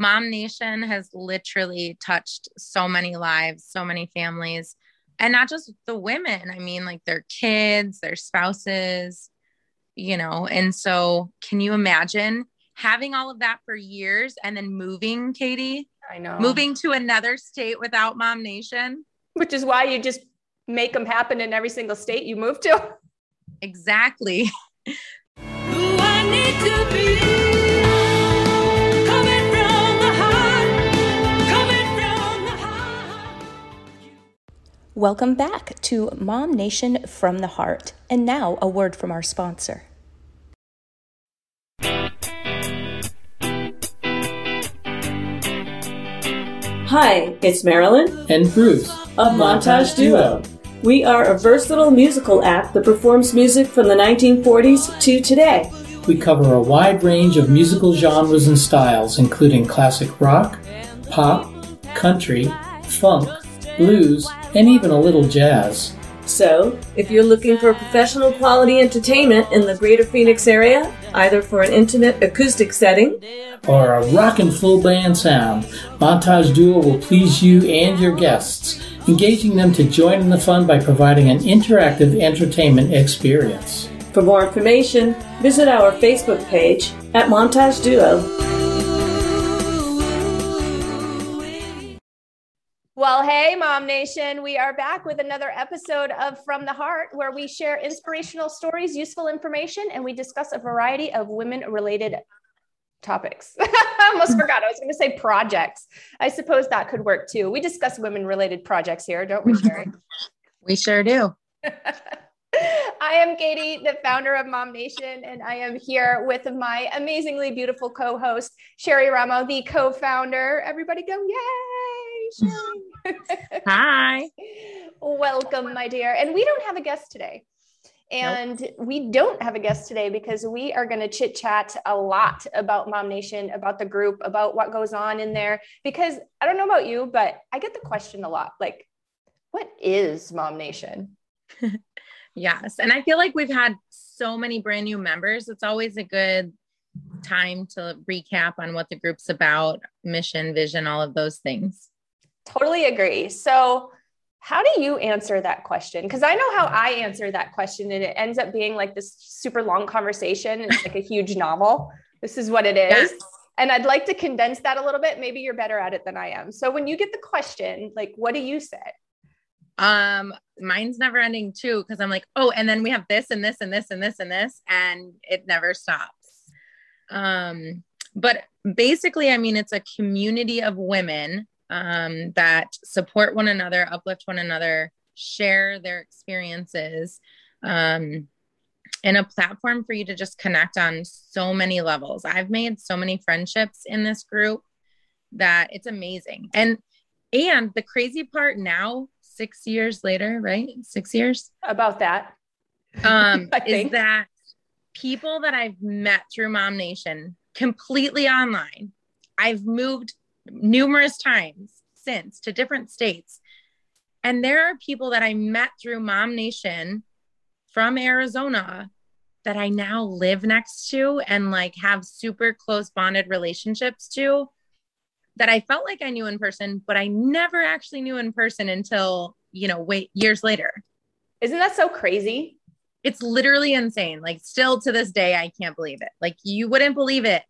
Mom Nation has literally touched so many lives, so many families, and not just the women. I mean, like their kids, their spouses, you know. And so, can you imagine having all of that for years and then moving, Katie? I know. Moving to another state without Mom Nation. Which is why you just make them happen in every single state you move to. Exactly. Welcome back to Mom Nation from the Heart. And now a word from our sponsor. Hi, it's Marilyn and Bruce of Montage Duo. We are a versatile musical act that performs music from the 1940s to today. We cover a wide range of musical genres and styles, including classic rock, pop, country, funk, blues, and even a little jazz. So, if you're looking for professional quality entertainment in the greater Phoenix area, either for an intimate acoustic setting or a rockin' full band sound, Montage Duo will please you and your guests, engaging them to join in the fun by providing an interactive entertainment experience. For more information, visit our Facebook page at Montage Duo. Well, hey, Mom Nation, we are back with another episode of From the Heart where we share inspirational stories, useful information, and we discuss a variety of women related topics. I almost forgot. I was going to say projects. I suppose that could work too. We discuss women related projects here, don't we, Sherry? we sure do. I am Katie, the founder of Mom Nation, and I am here with my amazingly beautiful co host, Sherry Ramo, the co founder. Everybody go, yay, Sherry. Hi. Welcome, my dear. And we don't have a guest today. And nope. we don't have a guest today because we are going to chit chat a lot about Mom Nation, about the group, about what goes on in there. Because I don't know about you, but I get the question a lot like, what is Mom Nation? yes. And I feel like we've had so many brand new members. It's always a good time to recap on what the group's about, mission, vision, all of those things. Totally agree. So, how do you answer that question? Because I know how I answer that question, and it ends up being like this super long conversation. It's like a huge novel. This is what it is. Yes. And I'd like to condense that a little bit. Maybe you're better at it than I am. So when you get the question, like, what do you say? Um, mine's never ending too, because I'm like, oh, and then we have this and this and this and this and this, and it never stops. Um, but basically, I mean, it's a community of women um, that support one another, uplift one another, share their experiences, um, and a platform for you to just connect on so many levels. I've made so many friendships in this group that it's amazing. And and the crazy part now, six years later, right? Six years about that. Um, is that people that I've met through Mom Nation completely online. I've moved numerous times since to different states. And there are people that I met through Mom Nation from Arizona that I now live next to and like have super close bonded relationships to that I felt like I knew in person, but I never actually knew in person until, you know, wait years later. Isn't that so crazy? It's literally insane. Like still to this day, I can't believe it. Like you wouldn't believe it.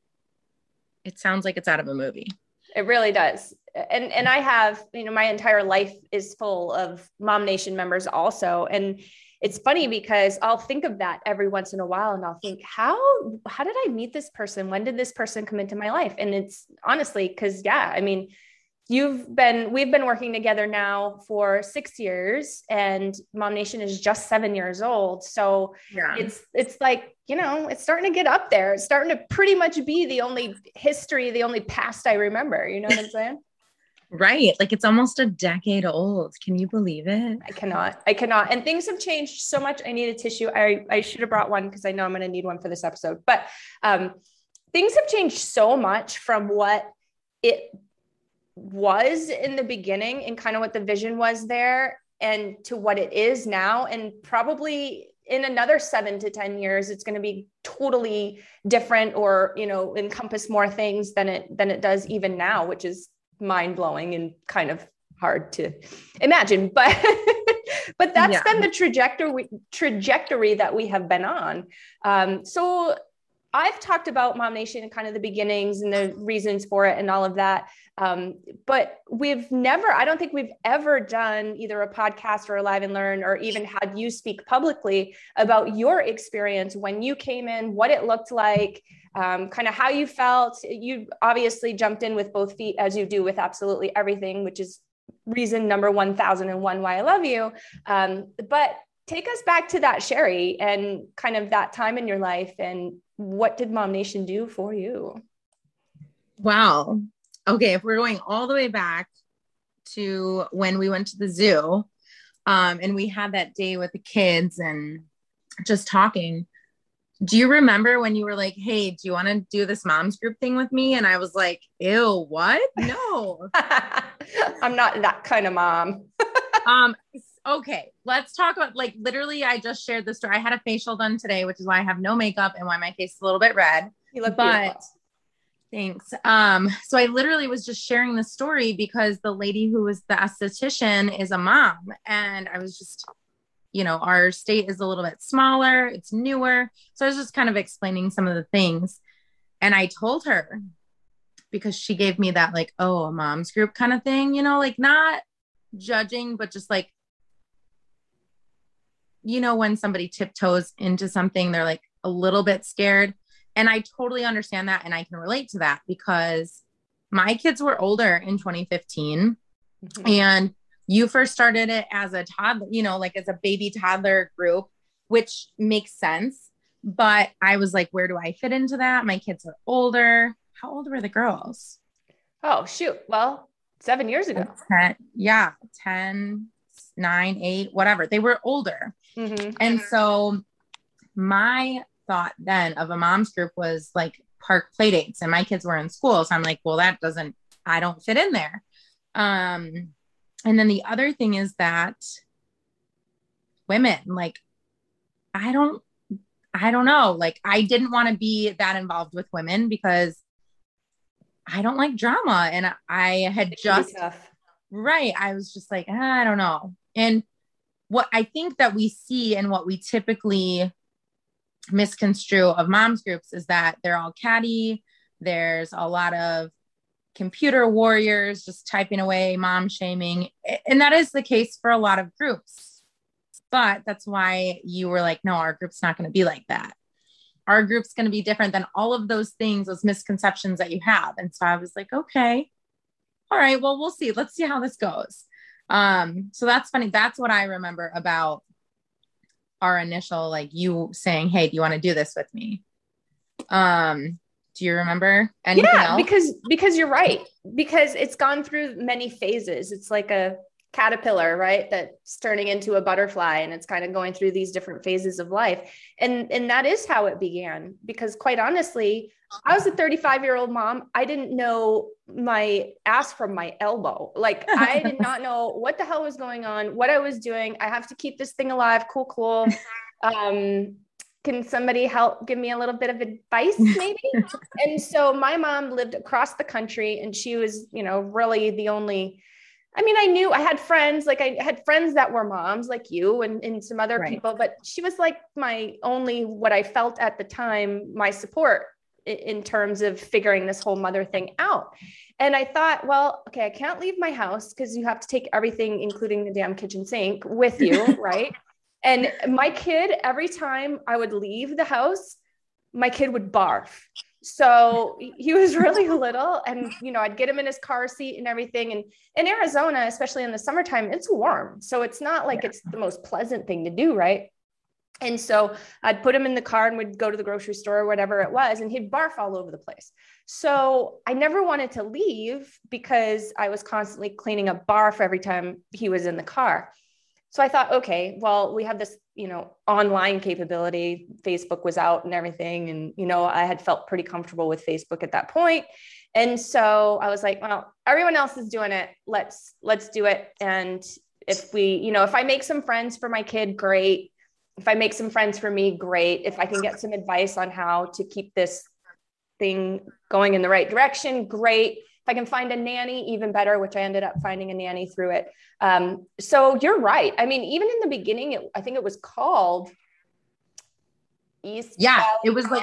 It sounds like it's out of a movie. It really does. And and I have, you know, my entire life is full of Mom Nation members also. And it's funny because I'll think of that every once in a while and I'll think, how how did I meet this person? When did this person come into my life? And it's honestly because yeah, I mean, you've been we've been working together now for six years and mom nation is just seven years old. So yeah. it's it's like you know it's starting to get up there. It's starting to pretty much be the only history the only past i remember. You know what i'm saying? Right. Like it's almost a decade old. Can you believe it? I cannot. I cannot. And things have changed so much. I need a tissue. I i should have brought one because i know i'm going to need one for this episode. But um things have changed so much from what it was in the beginning and kind of what the vision was there and to what it is now and probably in another seven to 10 years, it's going to be totally different or, you know, encompass more things than it, than it does even now, which is mind blowing and kind of hard to imagine. But, but that's yeah. been the trajectory, trajectory that we have been on. Um, so I've talked about Mom Nation and kind of the beginnings and the reasons for it and all of that. Um, but we've never, I don't think we've ever done either a podcast or a live and learn or even had you speak publicly about your experience when you came in, what it looked like, um, kind of how you felt. You obviously jumped in with both feet as you do with absolutely everything, which is reason number 1001 why I love you. Um, but take us back to that Sherry and kind of that time in your life and what did Mom Nation do for you? Wow. Okay, if we're going all the way back to when we went to the zoo, um, and we had that day with the kids and just talking. Do you remember when you were like, "Hey, do you want to do this moms group thing with me?" And I was like, "Ew, what? No, I'm not that kind of mom." um, okay, let's talk about like literally. I just shared the story. I had a facial done today, which is why I have no makeup and why my face is a little bit red. You look but, beautiful. Thanks. Um, so I literally was just sharing the story because the lady who was the esthetician is a mom, and I was just, you know, our state is a little bit smaller, it's newer. So I was just kind of explaining some of the things. And I told her because she gave me that, like, oh, a mom's group kind of thing, you know, like not judging, but just like you know, when somebody tiptoes into something, they're like a little bit scared. And I totally understand that. And I can relate to that because my kids were older in 2015. Mm-hmm. And you first started it as a toddler, you know, like as a baby toddler group, which makes sense. But I was like, where do I fit into that? My kids are older. How old were the girls? Oh, shoot. Well, seven years ago. 10, yeah, 10, nine, eight, whatever. They were older. Mm-hmm. And so my thought then of a mom's group was like park play dates and my kids were in school. So I'm like, well, that doesn't, I don't fit in there. Um, and then the other thing is that women, like, I don't, I don't know. Like, I didn't want to be that involved with women because I don't like drama. And I had just, right. I was just like, ah, I don't know. And what I think that we see and what we typically misconstrue of moms groups is that they're all catty. There's a lot of computer warriors just typing away, mom shaming. And that is the case for a lot of groups. But that's why you were like, no, our group's not going to be like that. Our group's going to be different than all of those things, those misconceptions that you have. And so I was like, okay, all right, well, we'll see. Let's see how this goes. Um, so that's funny. That's what I remember about our initial like you saying, Hey, do you want to do this with me? Um, do you remember anything yeah, else? because because you're right. Because it's gone through many phases. It's like a caterpillar, right? That's turning into a butterfly and it's kind of going through these different phases of life. And and that is how it began because quite honestly, I was a 35 year old mom. I didn't know my ass from my elbow. Like I did not know what the hell was going on, what I was doing. I have to keep this thing alive. Cool, cool. Um, can somebody help give me a little bit of advice maybe and so my mom lived across the country and she was you know really the only I mean, I knew I had friends, like I had friends that were moms like you and, and some other right. people, but she was like my only, what I felt at the time, my support in terms of figuring this whole mother thing out. And I thought, well, okay, I can't leave my house because you have to take everything, including the damn kitchen sink, with you, right? And my kid, every time I would leave the house, my kid would barf. So he was really little, and you know, I'd get him in his car seat and everything. And in Arizona, especially in the summertime, it's warm. So it's not like yeah. it's the most pleasant thing to do, right? And so I'd put him in the car and would go to the grocery store or whatever it was, and he'd barf all over the place. So I never wanted to leave because I was constantly cleaning up barf every time he was in the car. So I thought, okay, well, we have this, you know, online capability. Facebook was out and everything. And, you know, I had felt pretty comfortable with Facebook at that point. And so I was like, well, everyone else is doing it. Let's, let's do it. And if we, you know, if I make some friends for my kid, great if I make some friends for me, great. If I can get some advice on how to keep this thing going in the right direction, great. If I can find a nanny, even better, which I ended up finding a nanny through it. Um, so you're right. I mean, even in the beginning, it, I think it was called East. Yeah, Valley it was like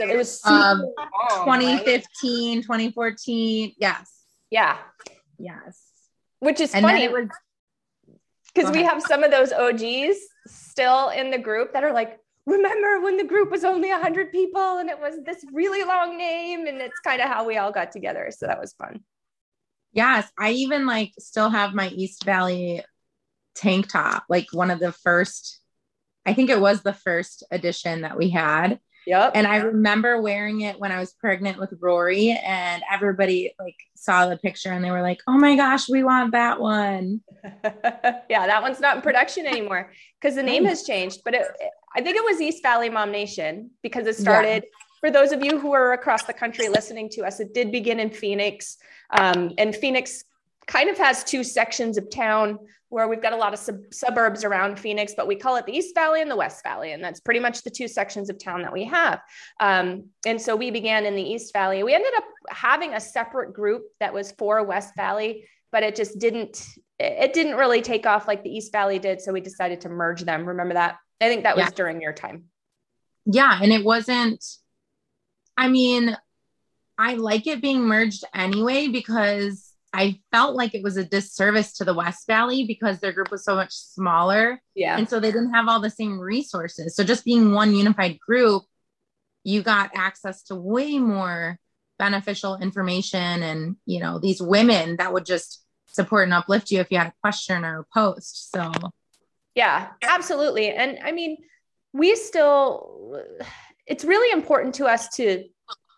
it was um, long, right? 2015, 2014. Yes. Yeah, Yes. which is And funny because we have some of those OGs still in the group that are like, remember when the group was only 100 people and it was this really long name? And it's kind of how we all got together. So that was fun. Yes, I even like still have my East Valley tank top, like one of the first, I think it was the first edition that we had. Yep. And I remember wearing it when I was pregnant with Rory, and everybody like saw the picture and they were like, oh my gosh, we want that one. yeah, that one's not in production anymore because the name has changed. But it, I think it was East Valley Mom Nation because it started. For those of you who are across the country listening to us, it did begin in Phoenix, um, and Phoenix kind of has two sections of town where we've got a lot of sub- suburbs around Phoenix, but we call it the East Valley and the West Valley, and that's pretty much the two sections of town that we have. Um, and so we began in the East Valley. We ended up having a separate group that was for West Valley, but it just didn't it didn't really take off like the East Valley did. So we decided to merge them. Remember that? I think that was Yeah. during your time. Yeah. And it wasn't, I mean, I like it being merged anyway because I felt like it was a disservice to the West Valley because their group was so much smaller. Yeah. And so they didn't have all the same resources. So just being one unified group, you got access to way more beneficial information and, you know, these women that would just support and uplift you if you had a question or a post. So Yeah, absolutely. And I mean, we still, it's really important to us to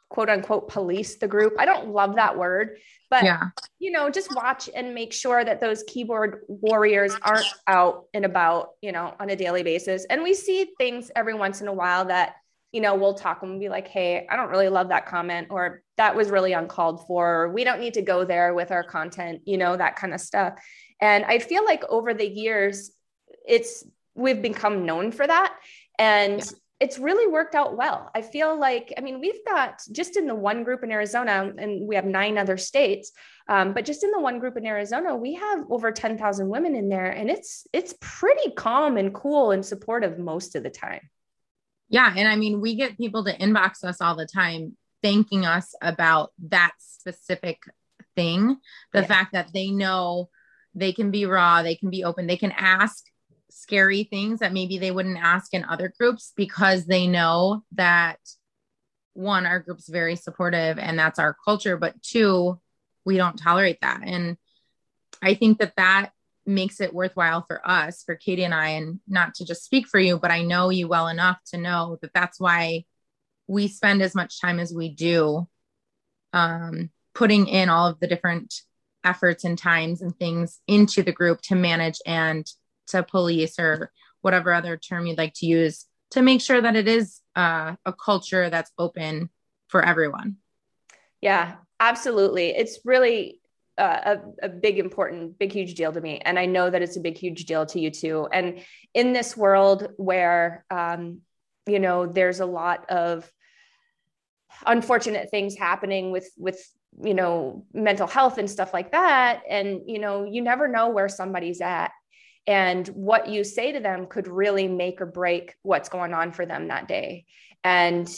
quote unquote police the group. I don't love that word, but yeah. you know, just watch and make sure that those keyboard warriors aren't out and about, you know, on a daily basis. And we see things every once in a while that, you know, we'll talk and we'll be like, hey, I don't really love that comment, or that was really uncalled for, or we don't need to go there with our content, you know, that kind of stuff. And I feel like over the years, it's we've become known for that. And it's really worked out well. I feel like, I mean, we've got just in the one group in Arizona, and we have nine other states, um, but just in the one group in Arizona, we have over 10,000 women in there, and it's it's pretty calm and cool and supportive most of the time. Yeah. And I mean, we get people to inbox us all the time thanking us about that specific thing. The Yeah. fact that they know they can be raw, they can be open, they can ask scary things that maybe they wouldn't ask in other groups because they know that one, our group's very supportive and that's our culture, but two, we don't tolerate that. And I think that that makes it worthwhile for us, for Katie and I, and not to just speak for you, but I know you well enough to know that that's why we spend as much time as we do um, putting in all of the different efforts and times and things into the group to manage and to police or whatever other term you'd like to use to make sure that it is uh, a culture that's open for everyone. Yeah, absolutely. It's really uh, a, a big, important, big, huge deal to me. And I know that it's a big, huge deal to you too. And in this world where, um, you know, there's a lot of unfortunate things happening with, with, you know, mental health and stuff like that. And, you know, you never know where somebody's at. And what you say to them could really make or break what's going on for them that day. And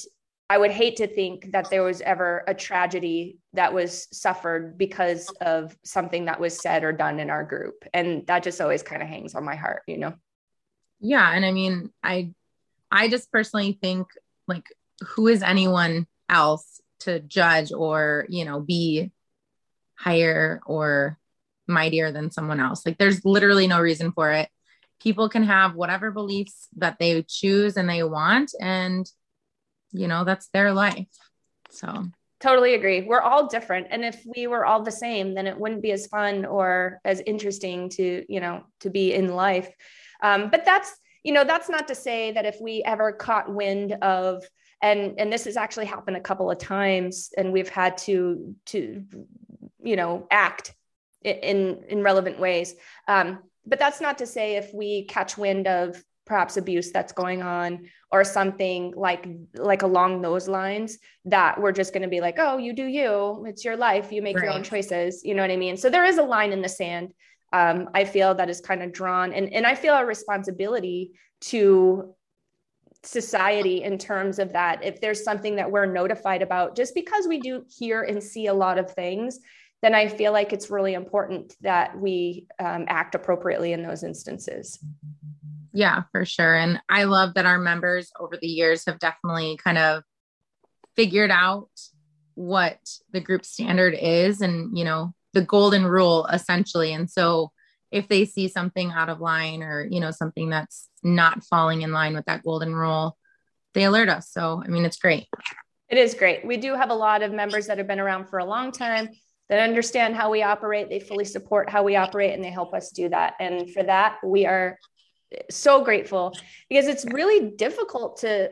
I would hate to think that there was ever a tragedy that was suffered because of something that was said or done in our group. And that just always kind of hangs on my heart, you know? Yeah. And I mean, I, I just personally think like, who is anyone else to judge or, you know, be higher or mightier than someone else? Like, there's literally no reason for it. People can have whatever beliefs that they choose and they want. And, you know, that's their life. So, Totally agree. We're all different. And if we were all the same, then it wouldn't be as fun or as interesting to, you know, to be in life. Um, but that's, you know, that's not to say that if we ever caught wind of, and and this has actually happened a couple of times, and we've had to to, you know, act in in relevant ways. Um, but that's not to say if we catch wind of perhaps abuse that's going on or something like like along those lines that we're just going to be like oh you do you. It's your life. You make right. your own choices. You know what i mean? So there is a line in the sand um, i feel that is kind of drawn. And and i feel a responsibility to society in terms of that. If there's something that we're notified about just because we do hear and see a lot of things then i feel like it's really important that we um, act appropriately in those instances. Yeah for sure. And i love that our members over the years have definitely kind of figured out what the group standard is and you know the golden rule essentially. And so if they see something out of line or you know something that's not falling in line with that golden rule they alert us. So i mean it's great. It is great. We do have a lot of members that have been around for a long time that understand how we operate they fully support how we operate and they help us do that and for that we are so grateful because it's really difficult to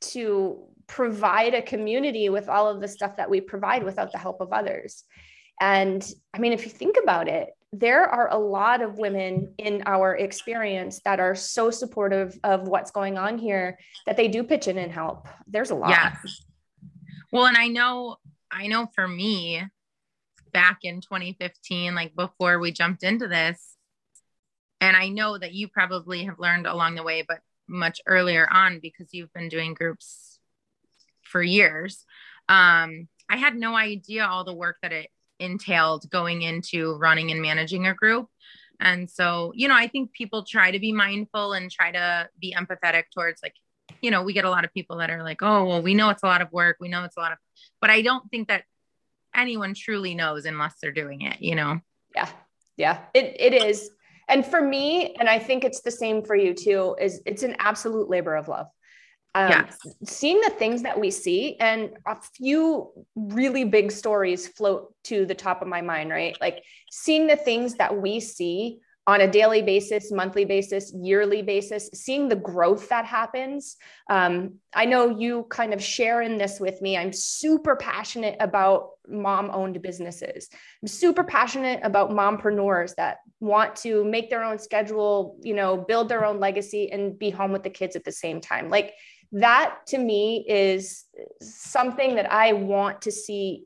to provide a community with all of the stuff that we provide without the help of others and i mean if you think about it there are a lot of women in our experience that are so supportive of what's going on here that they do pitch in and help. There's a lot. Yeah. Well, and I know, I know for me, back in 2015, like before we jumped into this, and I know that you probably have learned along the way, but much earlier on because you've been doing groups for years. Um, I had no idea all the work that it entailed going into running and managing a group. And so, you know, I think people try to be mindful and try to be empathetic towards like, you know, we get a lot of people that are like, oh, well, we know it's a lot of work. We know it's a lot of, but I don't think that anyone truly knows unless they're doing it, you know? Yeah. Yeah. It, it is. And for me, and I think it's the same for you too, is it's an absolute labor of love um, yes. seeing the things that we see and a few really big stories float to the top of my mind right like seeing the things that we see on a daily basis monthly basis yearly basis seeing the growth that happens. Um, i know you kind of share in this with me. I'm super passionate about mom owned businesses. I'm super passionate about mompreneurs that want to make their own schedule you know build their own legacy and be home with the kids at the same time. Like that to me is something that I want to see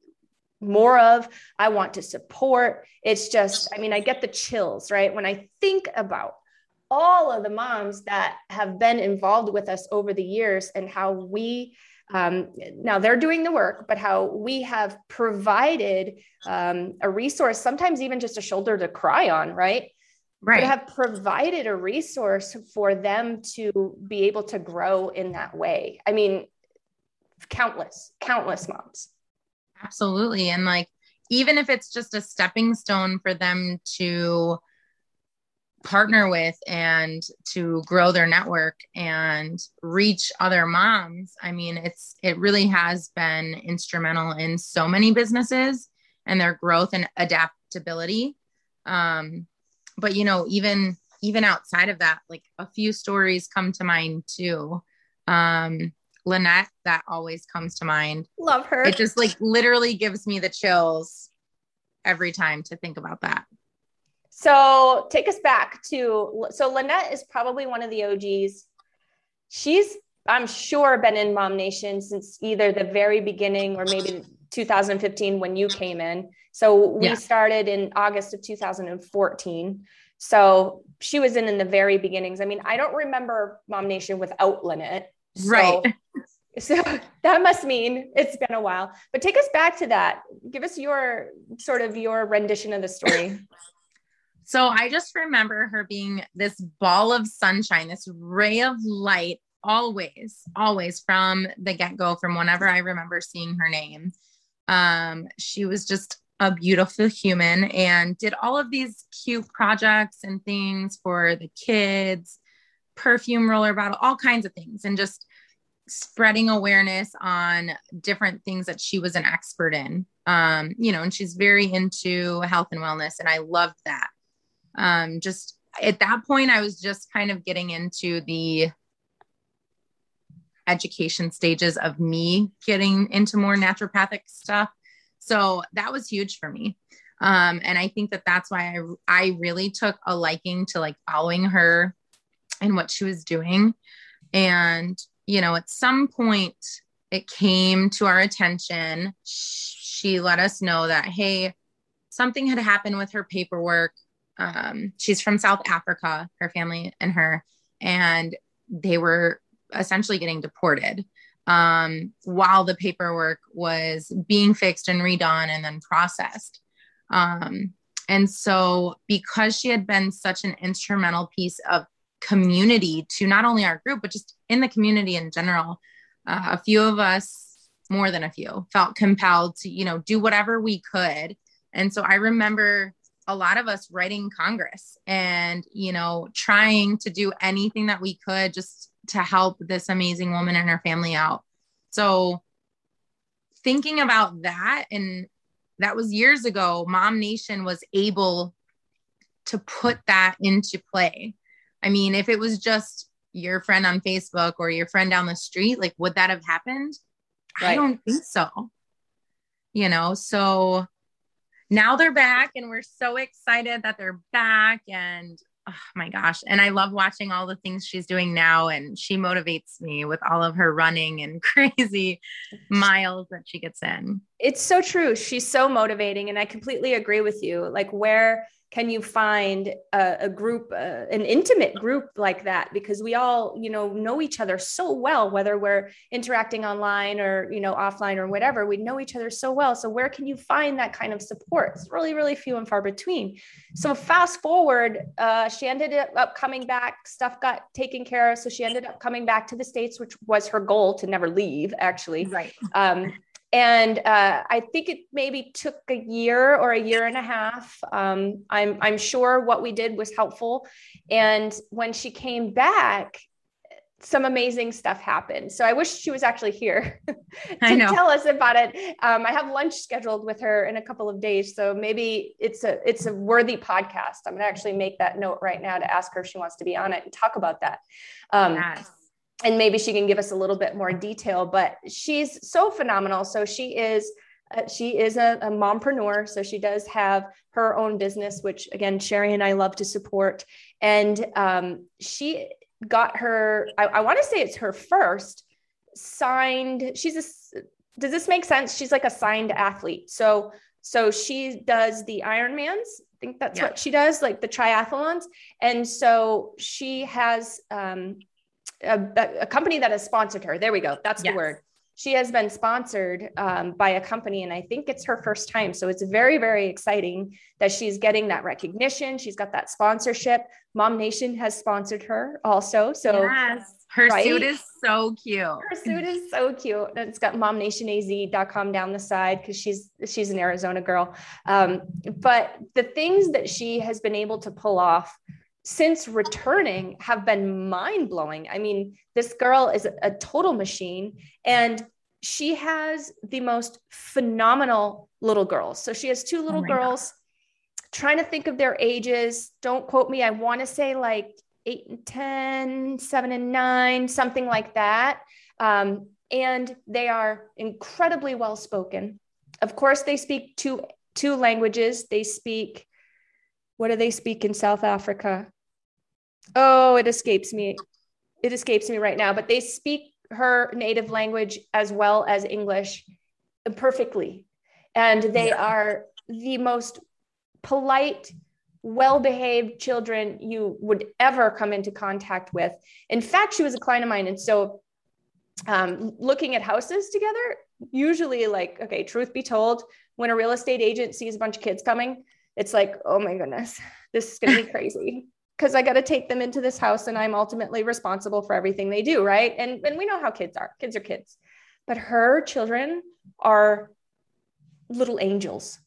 more of. I want to support. It's just, I mean, I get the chills, right? When I think about all of the moms that have been involved with us over the years and how we um, now they're doing the work, but how we have provided um, a resource, sometimes even just a shoulder to cry on, right? right. have provided a resource for them to be able to grow in that way. I mean, countless, countless moms. Absolutely. And like, even if it's just a stepping stone for them to partner with and to grow their network and reach other moms i mean it's it really has been instrumental in so many businesses and their growth and adaptability um, but you know even even outside of that like a few stories come to mind too um lynette that always comes to mind love her it just like literally gives me the chills every time to think about that so take us back to so lynette is probably one of the og's she's i'm sure been in mom nation since either the very beginning or maybe 2015 when you came in. So we yeah. started in August of 2014. So she was in in the very beginnings. I mean, I don't remember Mom Nation without Lynette. So, right. So that must mean it's been a while. But take us back to that. Give us your sort of your rendition of the story. So I just remember her being this ball of sunshine, this ray of light, always, always from the get go, from whenever I remember seeing her name. Um, she was just a beautiful human and did all of these cute projects and things for the kids, perfume roller bottle, all kinds of things, and just spreading awareness on different things that she was an expert in. Um, you know, and she's very into health and wellness, and I loved that. Um, just at that point, I was just kind of getting into the education stages of me getting into more naturopathic stuff. So that was huge for me. Um, and I think that that's why I, I really took a liking to like following her and what she was doing. And, you know, at some point it came to our attention. She let us know that, hey, something had happened with her paperwork. Um, she's from South Africa, her family and her, and they were essentially getting deported um, while the paperwork was being fixed and redone and then processed. Um, and so, because she had been such an instrumental piece of community to not only our group, but just in the community in general, uh, a few of us, more than a few, felt compelled to, you know, do whatever we could. And so I remember a lot of us writing Congress and, you know, trying to do anything that we could just to help this amazing woman and her family out. So thinking about that and that was years ago, Mom Nation was able to put that into play. I mean, if it was just your friend on Facebook or your friend down the street, like would that have happened? Right. I don't think so. You know, so now they're back and we're so excited that they're back and oh my gosh and i love watching all the things she's doing now and she motivates me with all of her running and crazy miles that she gets in it's so true she's so motivating and i completely agree with you like where can you find a, a group, uh, an intimate group like that? Because we all, you know, know each other so well, whether we're interacting online or, you know, offline or whatever, we know each other so well. So where can you find that kind of support? It's really, really few and far between. So fast forward, uh, she ended up coming back, stuff got taken care of. So she ended up coming back to the States, which was her goal to never leave actually. Right. Um, and uh, I think it maybe took a year or a year and a half. Um, I'm I'm sure what we did was helpful. And when she came back, some amazing stuff happened. So I wish she was actually here to tell us about it. Um, I have lunch scheduled with her in a couple of days, so maybe it's a it's a worthy podcast. I'm gonna actually make that note right now to ask her if she wants to be on it and talk about that. Um, yes and maybe she can give us a little bit more detail but she's so phenomenal. So she is uh, she is a, a mompreneur. So she does have her own business which again sherry and i love to support. And um, she got her i, I want to say it's her first signed she's a does this make sense? She's like a signed athlete. So so she does the ironmans. I think that's yeah. what she does, like the triathlons. And so she has um, a, a, company that has sponsored her. There we go. That's yes. the word. She has been sponsored um, by a company, and I think it's her first time. So it's very, very exciting that she's getting that recognition. She's got that sponsorship. Mom Nation has sponsored her also. So yes. Her right? suit is so cute. Her suit is so cute. And it's got momnationaz.com down the side because she's she's an Arizona girl. Um, but the things that she has been able to pull off since returning have been mind blowing. I mean, this girl is a, total machine and she has the most phenomenal little girls. So she has two little oh girls. God. Trying to think of their ages. Don't quote me. I want to say like eight and 10, seven and nine, something like that. Um, and they are incredibly well spoken. Of course, they speak two two languages. They speak what do they speak in South Africa? Oh, it escapes me. It escapes me right now, but they speak her native language as well as English perfectly. And they yeah. are the most polite, well behaved children you would ever come into contact with. In fact, she was a client of mine. And so, um, looking at houses together, usually, like, okay, truth be told, when a real estate agent sees a bunch of kids coming, it's like, oh my goodness, this is going to be crazy because I got to take them into this house and I'm ultimately responsible for everything they do, right? And and we know how kids are. Kids are kids. But her children are little angels.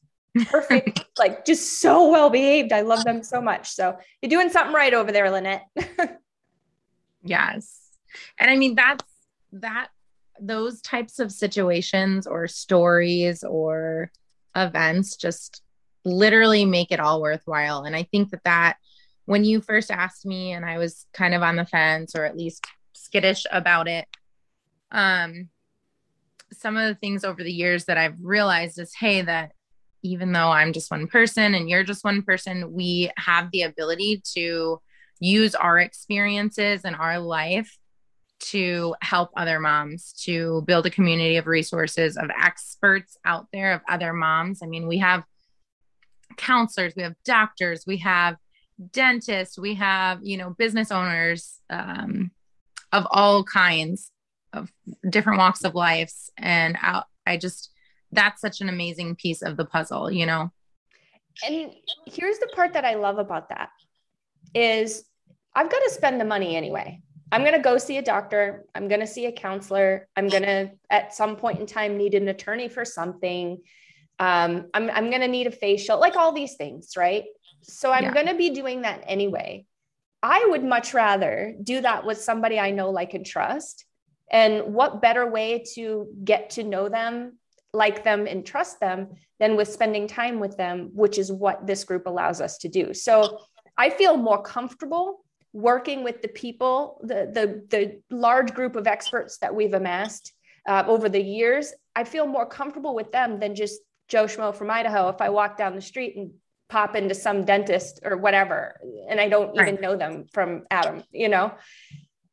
Perfect, like just so well behaved. I love them so much. So you're doing something right over there, Lynette. yes. And I mean that's that those types of situations or stories or events just literally make it all worthwhile. And I think that that when you first asked me and I was kind of on the fence or at least skittish about it, um, some of the things over the years that I've realized is hey, that even though I'm just one person and you're just one person, we have the ability to use our experiences and our life to help other moms to build a community of resources of experts out there of other moms. I mean we have counselors we have doctors we have dentists we have you know business owners um, of all kinds of different walks of lives and I, I just that's such an amazing piece of the puzzle you know and here's the part that i love about that is i've got to spend the money anyway I'm going to go see a doctor. I'm going to see a counselor. I'm going to, at some point in time, need an attorney for something. Um, I'm, I'm going to need a facial, like all these things, right? So I'm yeah. going to be doing that anyway. I would much rather do that with somebody I know, like, and trust. And what better way to get to know them, like them, and trust them than with spending time with them, which is what this group allows us to do. So I feel more comfortable working with the people, the, the, the large group of experts that we've amassed uh, over the years, I feel more comfortable with them than just Joe Schmo from Idaho. If I walk down the street and pop into some dentist or whatever, and I don't even right. know them from Adam, you know?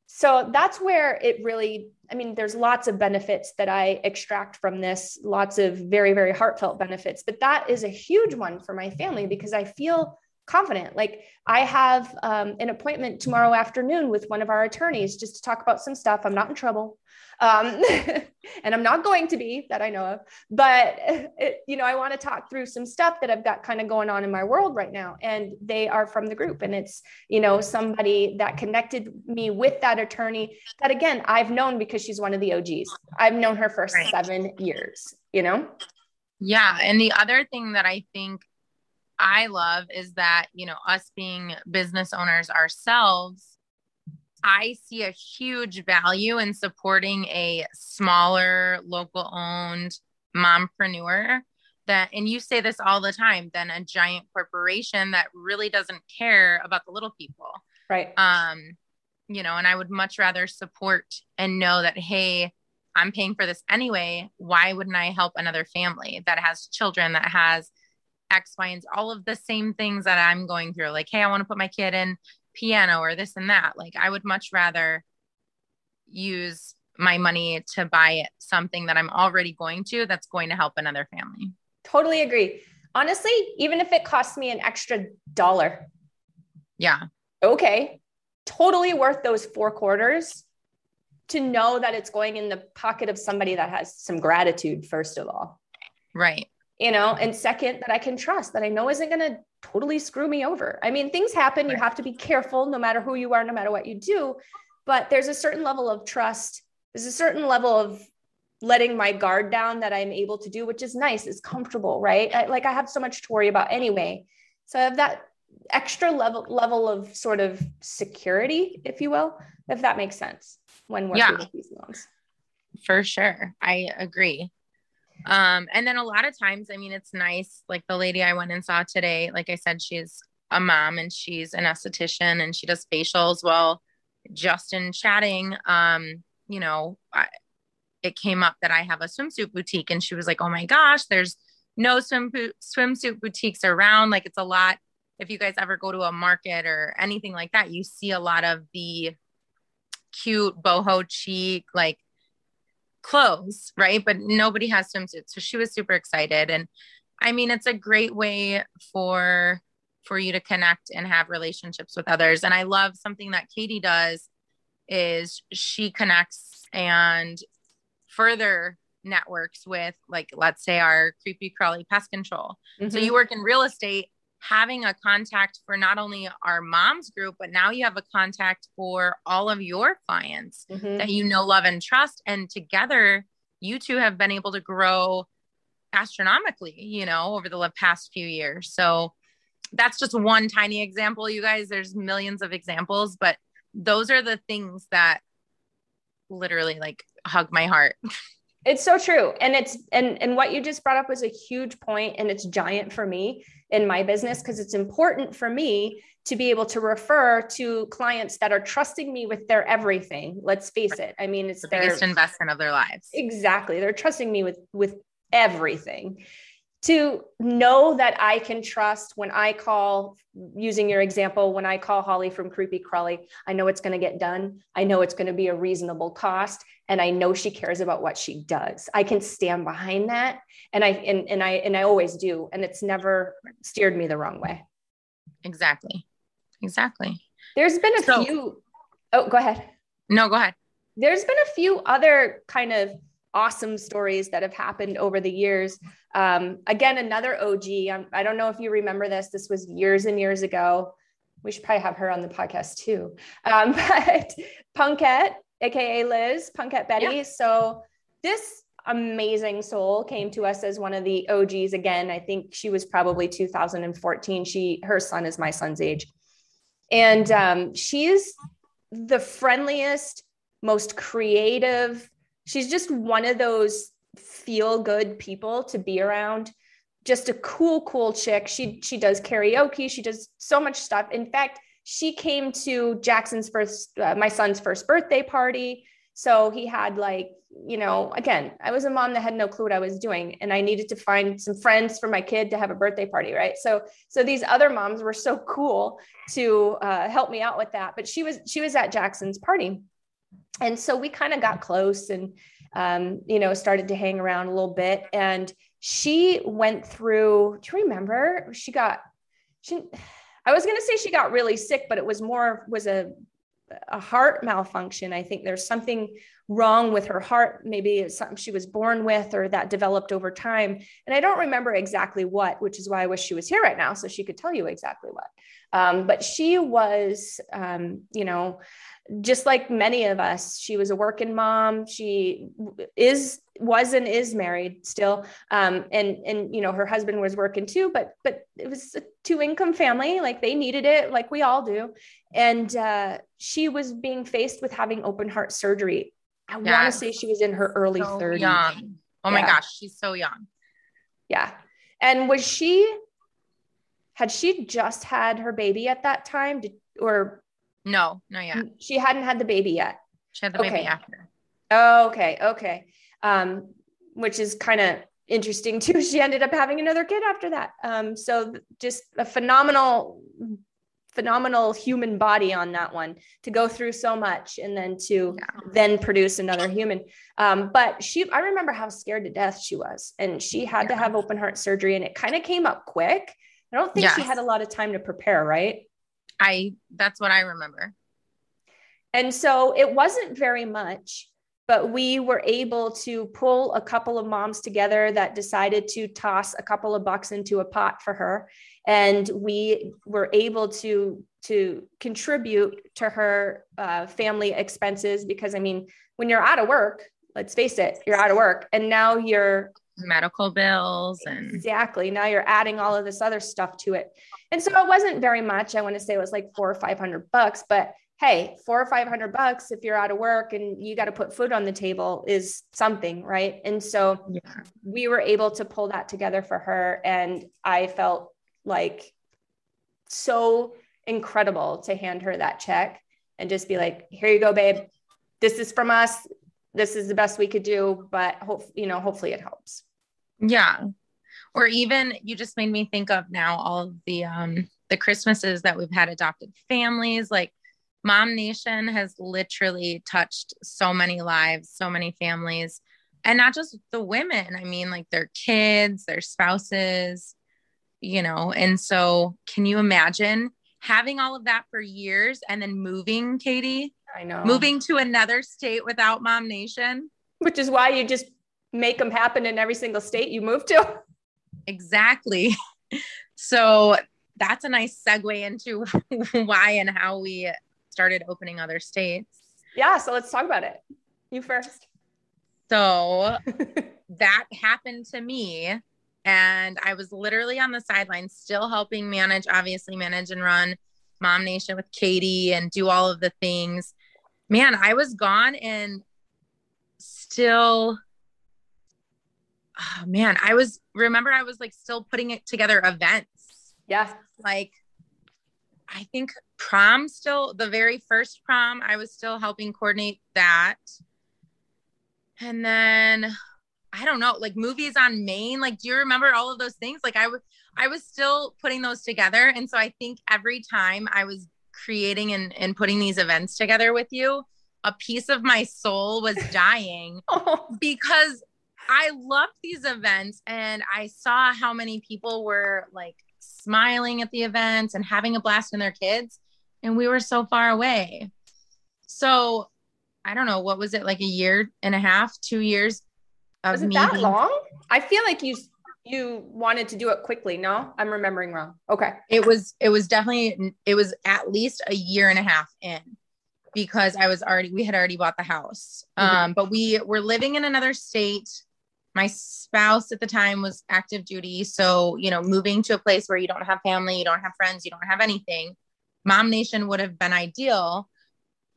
So that's where it really, I mean, there's lots of benefits that I extract from this, lots of very, very heartfelt benefits, but that is a huge one for my family because I feel confident. Like I have um, an appointment tomorrow afternoon with one of our attorneys just to talk about some stuff. I'm not in trouble. Um, and I'm not going to be that I know of, but it, you know, I want to talk through some stuff that I've got kind of going on in my world right now. And they are from the group and it's, you know, somebody that connected me with that attorney that again, I've known because she's one of the OGs. I've known her for right. seven years, you know? Yeah. And the other thing that I think I love is that, you know, us being business owners ourselves, I see a huge value in supporting a smaller, local owned mompreneur that, and you say this all the time, than a giant corporation that really doesn't care about the little people. Right. Um, you know, and I would much rather support and know that, hey, I'm paying for this anyway. Why wouldn't I help another family that has children, that has X, Y, and all of the same things that I'm going through. Like, hey, I want to put my kid in piano or this and that. Like, I would much rather use my money to buy something that I'm already going to that's going to help another family. Totally agree. Honestly, even if it costs me an extra dollar. Yeah. Okay. Totally worth those four quarters to know that it's going in the pocket of somebody that has some gratitude, first of all. Right you know and second that i can trust that i know isn't going to totally screw me over. I mean things happen right. you have to be careful no matter who you are no matter what you do but there's a certain level of trust. There's a certain level of letting my guard down that i'm able to do which is nice it's comfortable right? I, like i have so much to worry about anyway. So i have that extra level level of sort of security if you will if that makes sense when working yeah, with these loans. For sure. I agree um, and then a lot of times, I mean, it's nice. Like the lady I went and saw today, like I said, she's a mom and she's an esthetician and she does facials. Well, just in chatting, um, you know, I, it came up that I have a swimsuit boutique, and she was like, "Oh my gosh, there's no swim swimsuit boutiques around. Like it's a lot. If you guys ever go to a market or anything like that, you see a lot of the cute boho chic, like clothes, right? But nobody has swimsuits. So she was super excited. And I mean, it's a great way for for you to connect and have relationships with others. And I love something that Katie does is she connects and further networks with like let's say our creepy crawly pest control. Mm-hmm. So you work in real estate having a contact for not only our moms group, but now you have a contact for all of your clients mm-hmm. that you know, love, and trust. And together, you two have been able to grow astronomically, you know, over the past few years. So that's just one tiny example, you guys. There's millions of examples, but those are the things that literally like hug my heart. It's so true. And it's and and what you just brought up was a huge point and it's giant for me in my business because it's important for me to be able to refer to clients that are trusting me with their everything. Let's face it. I mean, it's the their biggest investment of their lives. Exactly. They're trusting me with with everything. To know that I can trust when I call, using your example, when I call Holly from Creepy Crawly, I know it's going to get done. I know it's going to be a reasonable cost. And I know she cares about what she does. I can stand behind that. And I, and, and I, and I always do. And it's never steered me the wrong way. Exactly. Exactly. There's been a so, few. Oh, go ahead. No, go ahead. There's been a few other kind of awesome stories that have happened over the years. Um, again, another OG. I'm, I do not know if you remember this. This was years and years ago. We should probably have her on the podcast too. Um, but Punkette, aka Liz, Punkette Betty. Yeah. So this amazing soul came to us as one of the OGs again. I think she was probably 2014. She her son is my son's age. And um, she's the friendliest, most creative, she's just one of those feel good people to be around. Just a cool cool chick. She she does karaoke. She does so much stuff. In fact she came to jackson's first uh, my son's first birthday party. So he had like you know again i was a mom that had no clue what i was doing and i needed to find some friends for my kid to have a birthday party right? So so these other moms were so cool to uh, help me out with that. But she was she was at jackson's party and so we kind of got close and um, you know started to hang around a little bit. And she went through do you remember? She got she i was going to say she got really sick but it was more was a a heart malfunction. I think there's something wrong with her heart. Maybe it's something she was born with or that developed over time. And i don't remember exactly what which is why i wish she was here right now so she could tell you exactly what. Um, but she was um, you know just like many of us she was a working mom. She is was and is married still. Um, and and you know her husband was working too but but it was a two income family. Like they needed it like we all do. And uh, she was being faced with having open heart surgery. I yes. want to say she was in her early so 30s young. oh yeah. my gosh she's so young. Yeah. And was she had she just had her baby at that time? Did, or no, not yet. She hadn't had the baby yet. She had the okay. baby after. Oh, okay. Okay. Um, which is kind of interesting too. She ended up having another kid after that. Um, so just a phenomenal, phenomenal human body on that one to go through so much and then to yeah. then produce another human. Um, but she, I remember how scared to death she was, and she had yeah. to have open heart surgery, and it kind of came up quick. I don't think yes. she had a lot of time to prepare, right? I that's what I remember. And so it wasn't very much, but we were able to pull a couple of moms together that decided to toss a couple of bucks into a pot for her and we were able to to contribute to her uh, family expenses because i mean when you're out of work let's face it you're out of work and now you're medical bills and exactly. Now you're adding all of this other stuff to it. And so it wasn't very much. I want to say it was like four or five hundred bucks but hey four or five hundred bucks if you're out of work and you got to put food on the table is something right? And so yeah. we were able to pull that together for her and i felt like so incredible to hand her that check and just be like here you go babe. This is from us. This is the best we could do but hope you know hopefully it helps yeah. Or even you just made me think of now all of the um the Christmases that we've had adopted families like Mom Nation has literally touched so many lives, so many families, and not just the women. I mean, like their kids, their spouses, you know. And so, can you imagine having all of that for years and then moving, Katie? I know. Moving to another state without Mom Nation. Which is why you just make them happen in every single state you move to. Exactly. So that's a nice segue into why and how we started opening other states. Yeah. So let's talk about it. You first. So that happened to me. And I was literally on the sidelines, still helping manage, obviously, manage and run Mom Nation with Katie and do all of the things. Man, I was gone and still oh man, I was remember I was like still putting it together events. Yeah. Like I think prom still the very first prom, I was still helping coordinate that. And then I don't know, like movies on Main. Like, do you remember all of those things? Like, I was, I was still putting those together, and so I think every time I was creating and, and putting these events together with you, a piece of my soul was dying oh. because I loved these events and I saw how many people were like smiling at the events and having a blast in their kids, and we were so far away. So I don't know, what was it like a year and a half, two years was it that being- long? I feel like you you wanted to do it quickly. No, I'm remembering wrong. Okay. It was it was definitely it was at least a year and a half in because I was already we had already bought the house. Mm-hmm. Um, but we were living in another state. My spouse at the time was active duty, so you know, moving to a place where you don't have family, you don't have friends, you don't have anything. Mom Nation would have been ideal,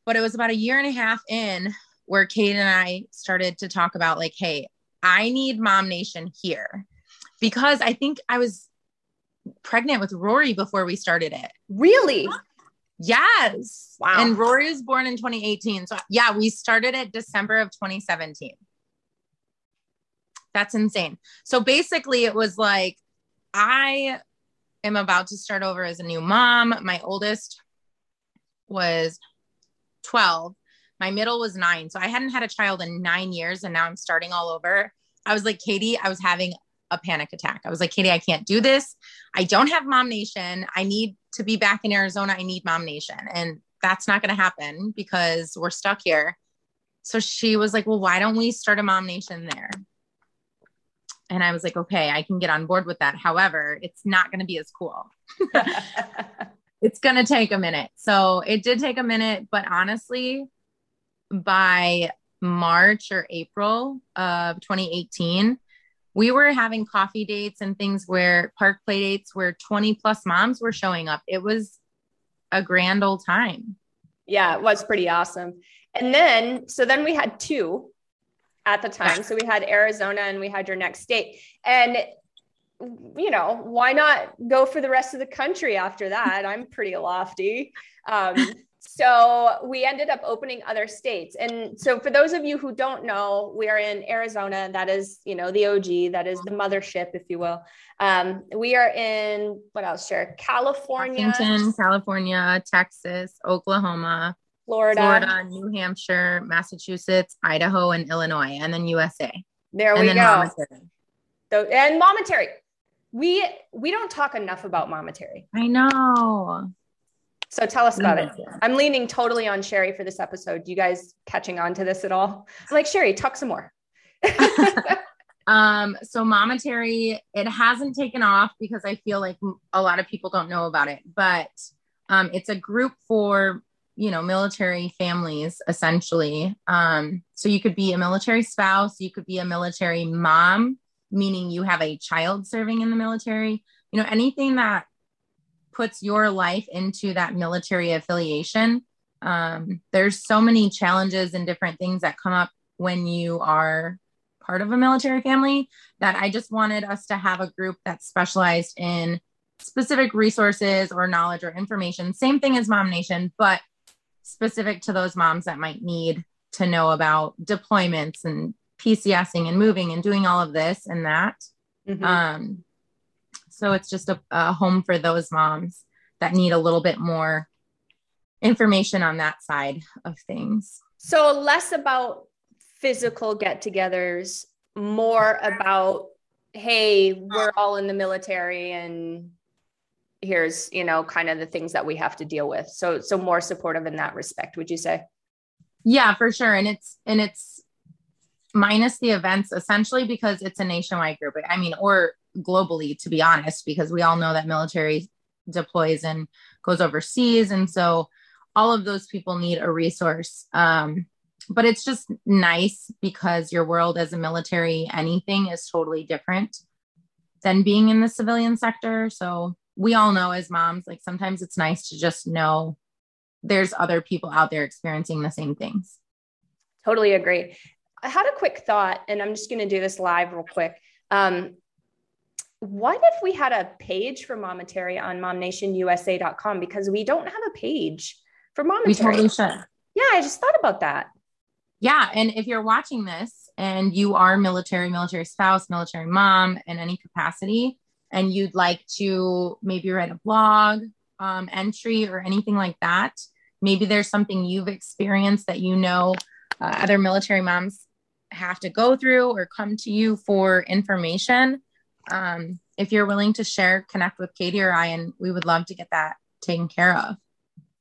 but it was about a year and a half in where Kate and I started to talk about like, hey, I need Mom Nation here because I think I was pregnant with Rory before we started it. Really? Yes. Wow. And Rory was born in 2018. So yeah, we started it December of 2017. That's insane. So basically it was like I am about to start over as a new mom. My oldest was 12 my middle was nine. So I hadn't had a child in nine years and now I'm starting all over. I was like, Katie, I was having a panic attack. I was like, Katie, I can't do this. I don't have Mom Nation. I need to be back in Arizona. I need Mom Nation. And that's not going to happen because we're stuck here. So she was like, Well, why don't we start a Mom Nation there? And I was like, Okay, I can get on board with that. However, it's not going to be as cool. it's going to take a minute. So it did take a minute, but honestly, by March or April of 2018, we were having coffee dates and things where park play dates where 20 plus moms were showing up. It was a grand old time. Yeah, it was pretty awesome. And then, so then we had two at the time. So we had Arizona and we had your next state. And, you know, why not go for the rest of the country after that? I'm pretty lofty. Um, so we ended up opening other states. And so for those of you who don't know, we are in Arizona. That is, you know, the OG, that is the mothership, if you will. Um, we are in what else, Share California, Washington, California, Texas, Oklahoma, Florida, Florida, New Hampshire, Massachusetts, Idaho, and Illinois, and then USA. There and we go. So, and momentary. We we don't talk enough about momentary. I know. So tell us about it. I'm leaning totally on Sherry for this episode. You guys catching on to this at all? I'm like, Sherry, talk some more. um, so Momentary, it hasn't taken off because I feel like a lot of people don't know about it, but um, it's a group for you know military families essentially um, so you could be a military spouse you could be a military mom meaning you have a child serving in the military you know anything that puts your life into that military affiliation. Um, there's so many challenges and different things that come up when you are part of a military family that I just wanted us to have a group that specialized in specific resources or knowledge or information. Same thing as Mom Nation, but specific to those moms that might need to know about deployments and PCSing and moving and doing all of this and that. Mm-hmm. Um, so it's just a, a home for those moms that need a little bit more information on that side of things. So less about physical get-togethers, more about hey, we're all in the military and here's, you know, kind of the things that we have to deal with. So so more supportive in that respect, would you say? Yeah, for sure. And it's and it's minus the events essentially because it's a nationwide group. I mean, or globally, to be honest, because we all know that military deploys and goes overseas. And so all of those people need a resource. Um, but it's just nice because your world as a military anything is totally different than being in the civilian sector. So we all know as moms, like sometimes it's nice to just know there's other people out there experiencing the same things. Totally agree. I had a quick thought, and I'm just going to do this live real quick. Um, what if we had a page for Momentary on momnationusa.com because we don't have a page for Momentary. We totally should. Yeah, I just thought about that. Yeah, and if you're watching this and you are military, military spouse, military mom in any capacity, and you'd like to maybe write a blog um, entry or anything like that, maybe there's something you've experienced that you know uh, other military moms have to go through or come to you for information. Um, if you're willing to share, connect with Katie or I, and we would love to get that taken care of.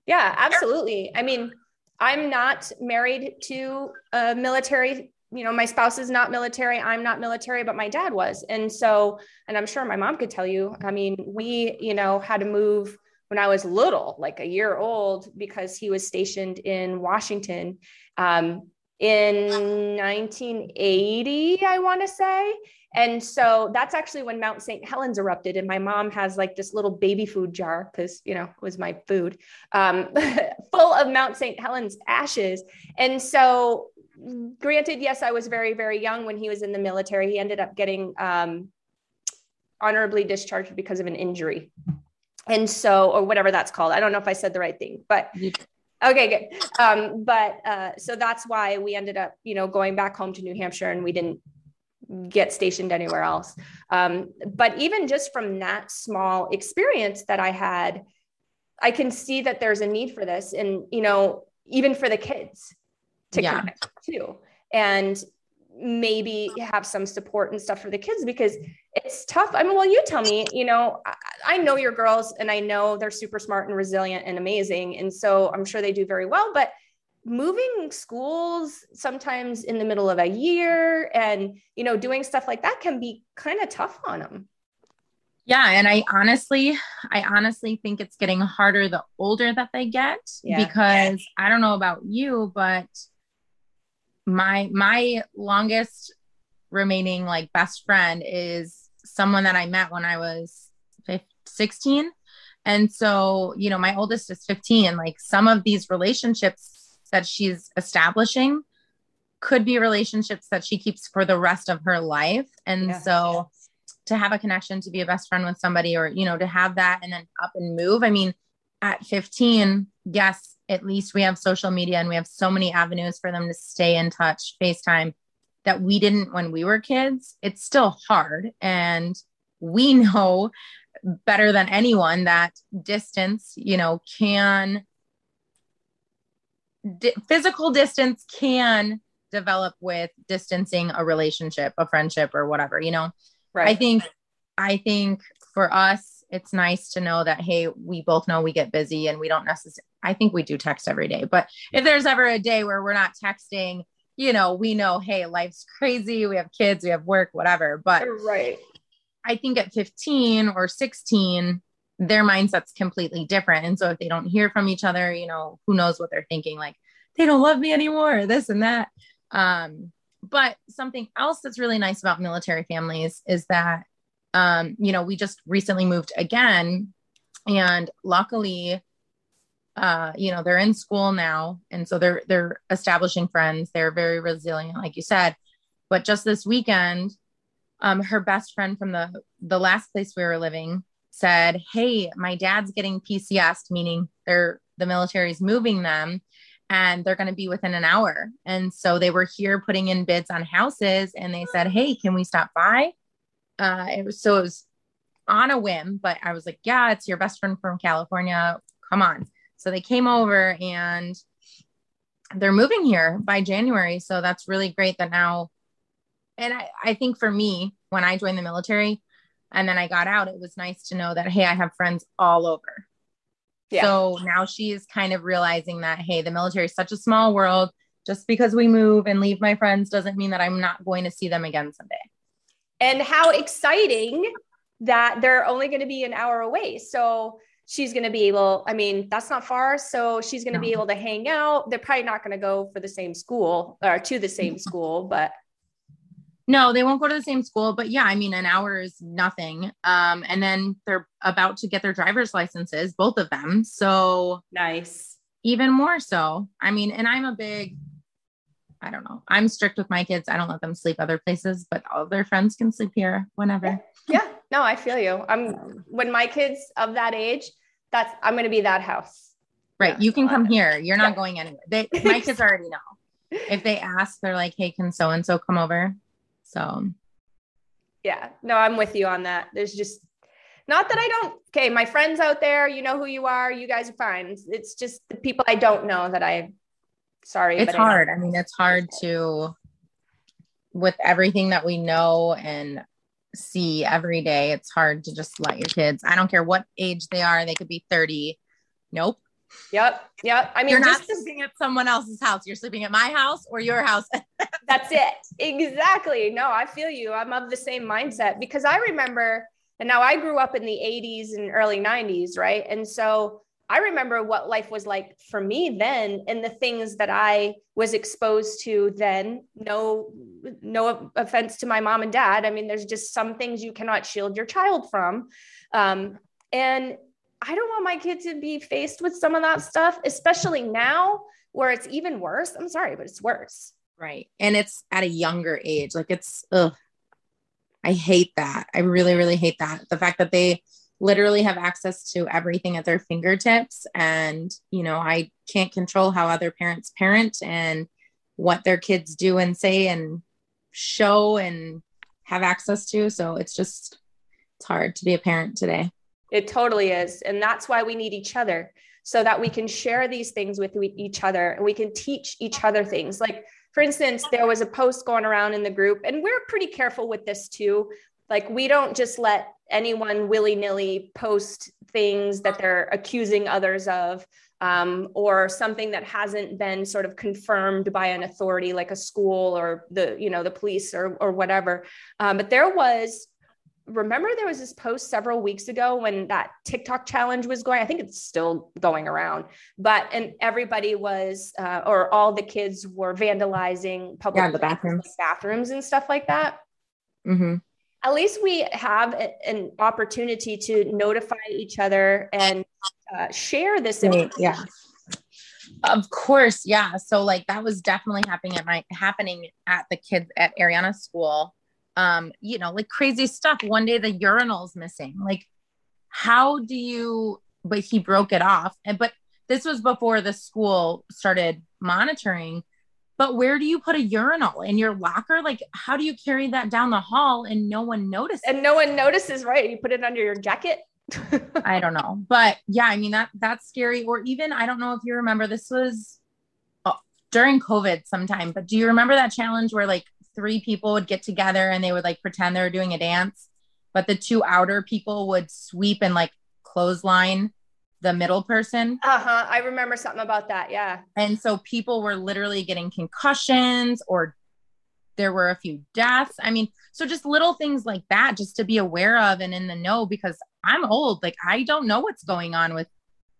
Yeah, absolutely. I mean, I'm not married to a military, you know, my spouse is not military. I'm not military, but my dad was. And so, and I'm sure my mom could tell you, I mean, we, you know, had to move when I was little, like a year old, because he was stationed in Washington um, in 1980, I want to say. And so that's actually when Mount St. Helens erupted. And my mom has like this little baby food jar because, you know, it was my food um, full of Mount St. Helens ashes. And so, granted, yes, I was very, very young when he was in the military. He ended up getting um, honorably discharged because of an injury. And so, or whatever that's called. I don't know if I said the right thing, but okay good um, but uh, so that's why we ended up you know going back home to new hampshire and we didn't get stationed anywhere else. Um, but even just from that small experience that I had, I can see that there's a need for this. And, you know, even for the kids to yeah. connect too. And maybe have some support and stuff for the kids because it's tough. I mean, well, you tell me, you know, I, I, know your girls and I know they're super smart and resilient and amazing. And so I'm sure they do very well, but moving schools sometimes in the middle of a year and you know doing stuff like that can be kind of tough on them yeah and i honestly i honestly think it's getting harder the older that they get yeah. because i don't know about you but my my longest remaining like best friend is someone that i met when i was 15, 16 and so you know my oldest is 15 like some of these relationships that she's establishing could be relationships that she keeps for the rest of her life. And yeah. so to have a connection, to be a best friend with somebody, or, you know, to have that and then up and move. I mean, at 15, yes, at least we have social media and we have so many avenues for them to stay in touch, FaceTime that we didn't when we were kids. It's still hard. And we know better than anyone that distance, you know, can di- physical distance can develop with distancing a relationship, a friendship, or whatever, you know? Right. I think, I think for us, it's nice to know that, hey, we both know we get busy and we don't necessarily, I think we do text every day. But if there's ever a day where we're not texting, you know, we know, hey, life's crazy. We have kids, we have work, whatever. But right. I think at 15 or 16, their mindset's completely different. And so if they don't hear from each other, you know, who knows what they're thinking, like they don't love me anymore, this and that. Um, but something else that's really nice about military families is that, um, you know, we just recently moved again, and luckily, uh, you know, they're in school now, and so they're they're establishing friends. They're very resilient, like you said. But just this weekend, um, her best friend from the the last place we were living said, Hey, my dad's getting PCS, meaning they're the military's moving them and they're going to be within an hour. And so they were here putting in bids on houses and they said, Hey, can we stop by? Uh, it was so it was on a whim, but I was like, Yeah, it's your best friend from California. Come on. So they came over and they're moving here by January. So that's really great that now. And I, I think for me, when I joined the military, and then I got out, it was nice to know that, hey, I have friends all over. Yeah. So now she is kind of realizing that, hey, the military is such a small world. Just because we move and leave my friends doesn't mean that I'm not going to see them again someday. And how exciting that they're only going to be an hour away. So she's going to be able, I mean, that's not far. So she's going to no. be able to hang out. They're probably not going to go for the same school or to the same school, but no, they won't go to the same school, but yeah, I mean, an hour is nothing. Um, and then they're about to get their driver's licenses, both of them. So nice. Even more so. I mean, and I'm a big, I don't know, I'm strict with my kids. I don't let them sleep other places, but all their friends can sleep here whenever. Yeah. No, I feel you. I'm when my kids of that age, that's I'm gonna be that house. Right. Yeah, you can come here. You're not yeah. going anywhere. They, my kids already know. if they ask, they're like, "Hey, can so and so come over?" So, yeah, no, I'm with you on that. There's just not that I don't. Okay, my friends out there, you know who you are. You guys are fine. It's just the people I don't know that I. Sorry, it's hard. I, I mean, it's hard to with everything that we know and see every day. It's hard to just let your kids. I don't care what age they are. They could be 30. Nope. Yep. Yep. I mean, you're not sleeping at someone else's house. You're sleeping at my house or your house. that's it. Exactly. No, I feel you. I'm of the same mindset because I remember, and now I grew up in the 80s and early 90s, right? And so I remember what life was like for me then and the things that I was exposed to then. No, no offense to my mom and dad. I mean, there's just some things you cannot shield your child from. Um, and I don't want my kid to be faced with some of that stuff, especially now where it's even worse. I'm sorry, but it's worse. Right. And it's at a younger age. Like it's, ugh. I hate that. I really, really hate that. The fact that they literally have access to everything at their fingertips. And, you know, I can't control how other parents parent and what their kids do and say and show and have access to. So it's just, it's hard to be a parent today. It totally is. And that's why we need each other so that we can share these things with each other and we can teach each other things. Like, for instance, there was a post going around in the group, and we're pretty careful with this too. Like, we don't just let anyone willy nilly post things that they're accusing others of. Um, or something that hasn't been sort of confirmed by an authority like a school or the you know the police or or whatever um, but there was remember there was this post several weeks ago when that TikTok challenge was going. I think it's still going around, but and everybody was uh, or all the kids were vandalizing public yeah, the bathrooms, bathrooms and stuff like that. Mm-hmm. At least we have a, an opportunity to notify each other and uh, share this. Right, yeah. Of course, yeah. So like that was definitely happening at my happening at the kids at Ariana school um you know like crazy stuff one day the urinal's missing like how do you but he broke it off and but this was before the school started monitoring but where do you put a urinal? In your locker? Like how do you carry that down the hall and no one notices and no one notices right? You put it under your jacket? I don't know. But yeah i mean that that's scary. Or even i don't know if you remember this was oh, during covid sometime but do you remember that challenge where like three people would get together and they would like pretend they were doing a dance, but the two outer people would sweep and like clothesline the middle person. Uh huh. I remember something about that. Yeah. And so people were literally getting concussions or there were a few deaths. I mean, so just little things like that just to be aware of and in the know because I'm old. Like I don't know what's going on with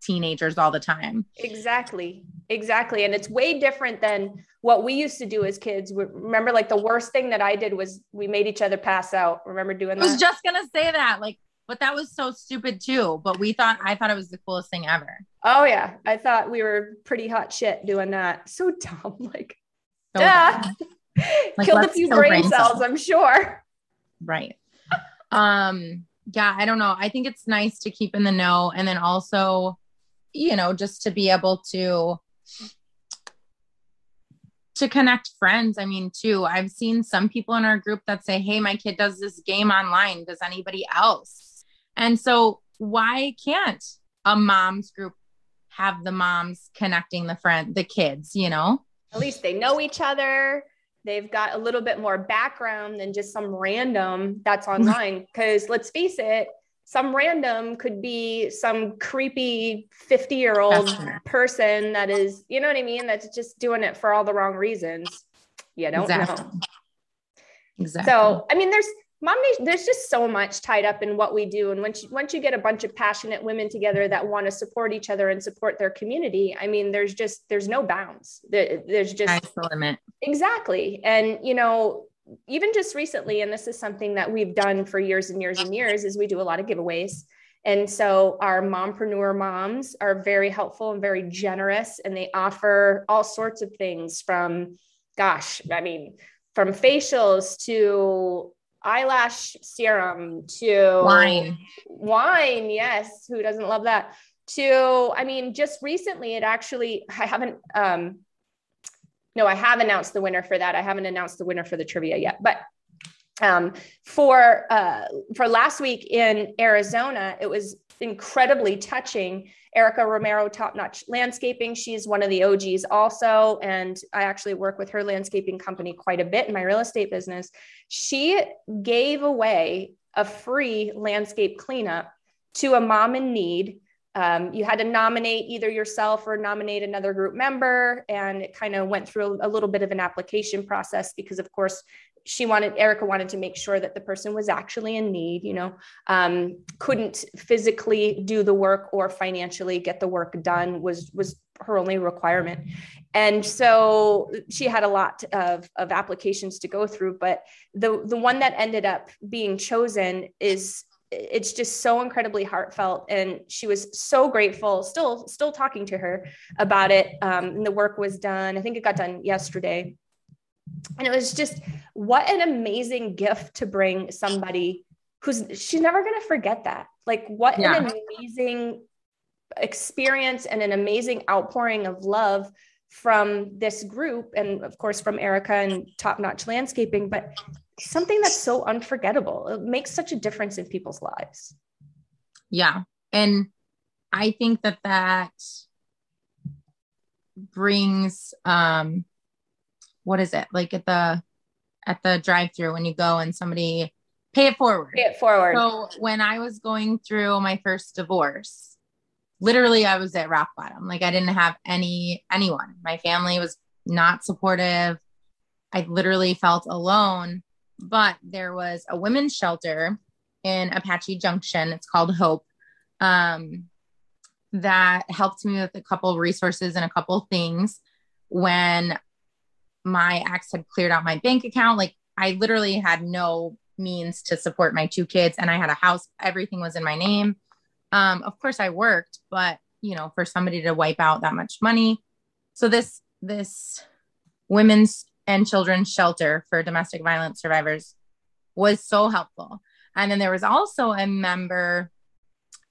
teenagers all the time. Exactly. Exactly. And it's way different than what we used to do as kids. Remember, like the worst thing that I did was we made each other pass out. Remember doing that? I was just going to say that. Like, but that was so stupid too. But we thought, I thought it was the coolest thing ever. Oh, yeah. I thought we were pretty hot shit doing that. So dumb. Like, so duh. Like, Killed a few brain, brain cells, cells, I'm sure. Right. um, yeah, I don't know. I think it's nice to keep in the know. And then also, you know, just to be able to to connect friends. I mean, too, I've seen some people in our group that say, Hey, my kid does this game online. Does anybody else? And so, why can't a mom's group have the moms connecting the friend, the kids, you know? At least they know each other. They've got a little bit more background than just some random that's online. Because let's face it, some random could be some creepy 50 year old person that is, you know what I mean? That's just doing it for all the wrong reasons. You don't exactly. know. Exactly. So, I mean, there's mom there's just so much tied up in what we do. And once you, once you get a bunch of passionate women together that want to support each other and support their community i mean there's just there's no bounds. There, there's just the limit. Exactly. And you know even just recently, and this is something that we've done for years and years and years, is we do a lot of giveaways. And so our mompreneur moms are very helpful and very generous, and they offer all sorts of things from, gosh, I mean, from facials to eyelash serum to wine. Wine, yes. Who doesn't love that? To, I mean, just recently, it actually, I haven't, um, no, I have announced the winner for that. I haven't announced the winner for the trivia yet, but um, for uh, for last week in Arizona, it was incredibly touching. Erica Romero, Top Notch Landscaping, she's one of the OGs also, and I actually work with her landscaping company quite a bit in my real estate business. She gave away a free landscape cleanup to a mom in need um, you had to nominate either yourself or nominate another group member and it kind of went through a little bit of an application process because of course she wanted erica wanted to make sure that the person was actually in need you know um, couldn't physically do the work or financially get the work done was was her only requirement. And so she had a lot of, of applications to go through but the the one that ended up being chosen is it's just so incredibly heartfelt. And she was so grateful still still talking to her about it. Um, and the work was done. I think it got done yesterday and it was just what an amazing gift to bring somebody who's she's never going to forget that like what yeah. an amazing experience and an amazing outpouring of love from this group and of course from erica and top notch landscaping but something that's so unforgettable. It makes such a difference in people's lives. Yeah. And I think that that brings um what is it? Like at the at the drive-through when you go and somebody pay it forward. Pay it forward. So when I was going through my first divorce, literally I was at rock bottom. Like I didn't have any anyone. My family was not supportive. I literally felt alone but there was a women's shelter in Apache Junction. It's called Hope. Um, that helped me with a couple resources and a couple things when my ex had cleared out my bank account. Like I literally had no means to support my two kids and I had a house, everything was in my name. Um, of course I worked, but you know, for somebody to wipe out that much money. So this this women's and children's shelter for domestic violence survivors was so helpful. And then there was also a member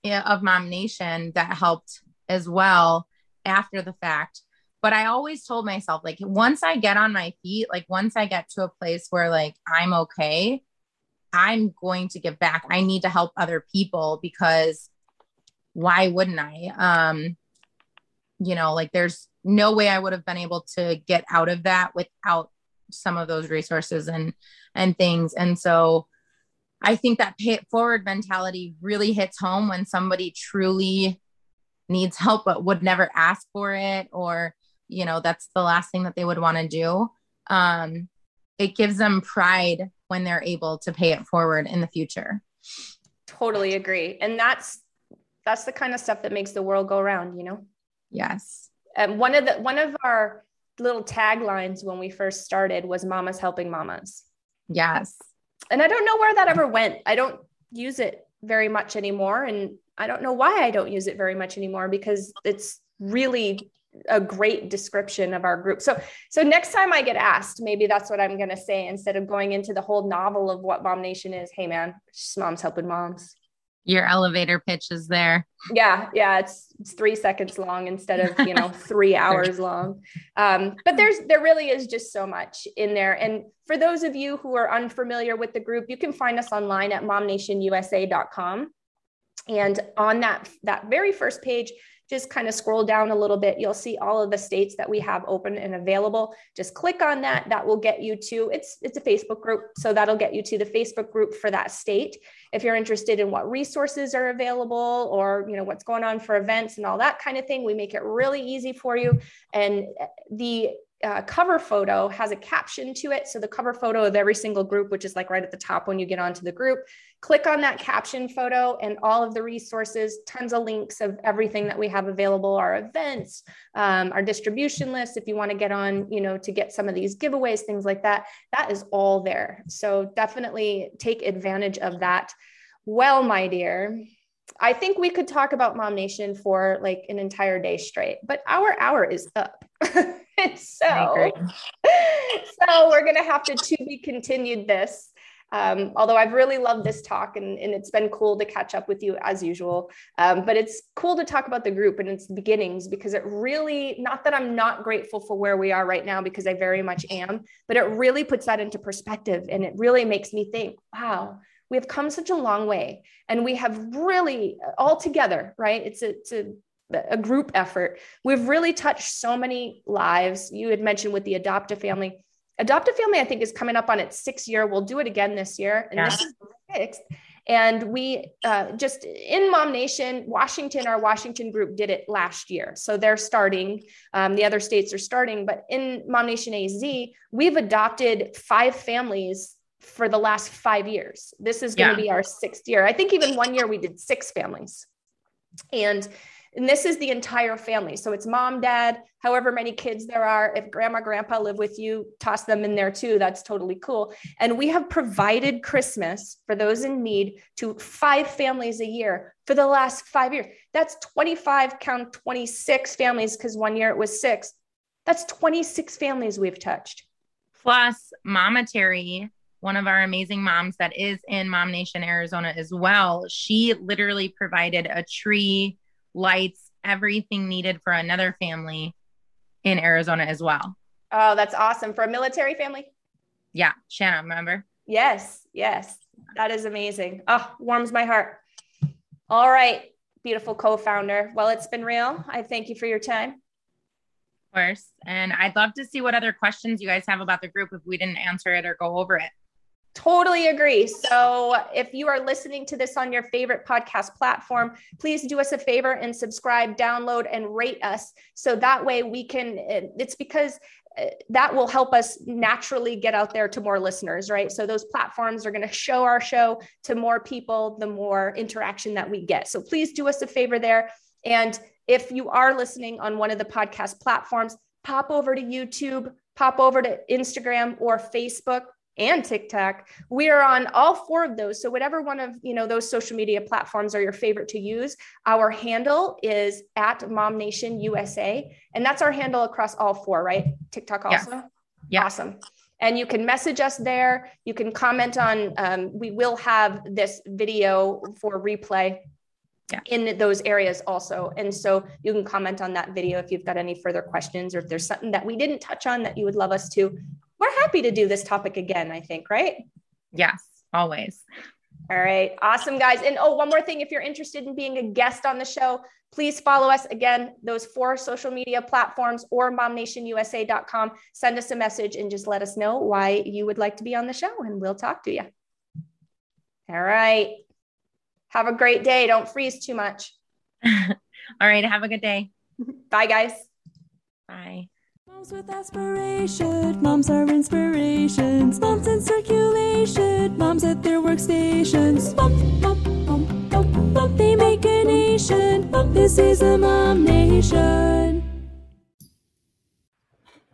of Mom Nation that helped as well after the fact. But I always told myself, like, once I get on my feet, like, once I get to a place where, like, I'm okay, I'm going to give back. I need to help other people because why wouldn't I? Um, you know, like, there's no way I would have been able to get out of that without some of those resources and and things. And so I think that pay it forward mentality really hits home when somebody truly needs help but would never ask for it or you know that's the last thing that they would want to do. Um, it gives them pride when they're able to pay it forward in the future. Totally agree. And that's that's the kind of stuff that makes the world go around, you know? Yes and one of the one of our little taglines when we first started was mamas helping mamas yes and i don't know where that ever went i don't use it very much anymore and i don't know why i don't use it very much anymore because it's really a great description of our group so so next time i get asked maybe that's what i'm going to say instead of going into the whole novel of what mom nation is hey man just moms helping moms your elevator pitch is there. Yeah, yeah, it's it's three seconds long instead of you know three hours long. Um, but there's there really is just so much in there. And for those of you who are unfamiliar with the group, you can find us online at momnationusa.com. And on that that very first page, just kind of scroll down a little bit. You'll see all of the states that we have open and available. Just click on that. That will get you to it's it's a Facebook group, so that'll get you to the Facebook group for that state. If you're interested in what resources are available or you know what's going on for events and all that kind of thing, we make it really easy for you. And the uh, cover photo has a caption to it. So the cover photo of every single group, which is like right at the top when you get onto the group, click on that caption photo and all of the resources, tons of links of everything that we have available, our events, um, our distribution list. If you want to get on, you know, to get some of these giveaways, things like that, that is all there. So definitely take advantage of that. Well, my dear, I think we could talk about Mom Nation for like an entire day straight, but our hour is up. so, so we're gonna have to to be continued this. Um, although I've really loved this talk and, and, it's been cool to catch up with you as usual. Um, but it's cool to talk about the group and its beginnings because it really, not that I'm not grateful for where we are right now, because I very much am, but it really puts that into perspective. And it really makes me think, wow, we have come such a long way and we have really all together, right? It's a, it's a, a group effort. We've really touched so many lives. You had mentioned with the adoptive family Adoptive Family, I think, is coming up on its sixth year. We'll do it again this year, and this is the sixth. And we uh, just in Mom Nation, Washington, our Washington group did it last year. So they're starting. Um, the other states are starting. But in Mom Nation AZ, we've adopted five families for the last five years. This is going to yeah. be our sixth year. I think even one year we did six families. And and this is the entire family. So it's mom, dad, however many kids there are. If grandma, grandpa live with you, toss them in there too. That's totally cool. And we have provided Christmas for those in need to five families a year for the last five years. That's 25, count 26 families, because one year it was six. That's 26 families we've touched. Plus, Mama Terry, one of our amazing moms that is in Mom Nation, Arizona as well, she literally provided a tree lights, everything needed for another family in Arizona as well. Oh, that's awesome. For a military family? Yeah. Shanna, remember? Yes. Yes. That is amazing. Oh, warms my heart. All right. Beautiful co founder. Well, it's been real. I thank you for your time. Of course. And I'd love to see what other questions you guys have about the group if we didn't answer it or go over it. Totally agree. So, if you are listening to this on your favorite podcast platform, please do us a favor and subscribe, download, and rate us. So that way we can, it's because uh, that will help us naturally get out there to more listeners, right? So, those platforms are going to show our show to more people the more interaction that we get. So, please do us a favor there. And if you are listening on one of the podcast platforms, pop over to YouTube, pop over to Instagram or Facebook and TikTok. We are on all four of those. So whatever one of you know those social media platforms are your favorite to use, our handle is at Mom Nation USA, and that's our handle across all four. Right? TikTok also. Yeah. yeah. Awesome. And you can message us there. You can comment on. Um, we will have this video for replay yeah. in those areas also. And so you can comment on that video if you've got any further questions or if there's something that we didn't touch on that you would love us to we're happy to do this topic again, I think, right? Yes, always. All right. Awesome, guys. And oh, one more thing if you're interested in being a guest on the show, please follow us again, those four social media platforms or momnationusa.com. Send us a message and just let us know why you would like to be on the show, and we'll talk to you. All right. Have a great day. Don't freeze too much. All right. Have a good day. Bye, guys. Bye. Moms with aspiration, moms are inspirations, moms in circulation, moms at their workstations. Mom, mom, mom, mom, mom, they make a nation. Mom, this is a mom nation.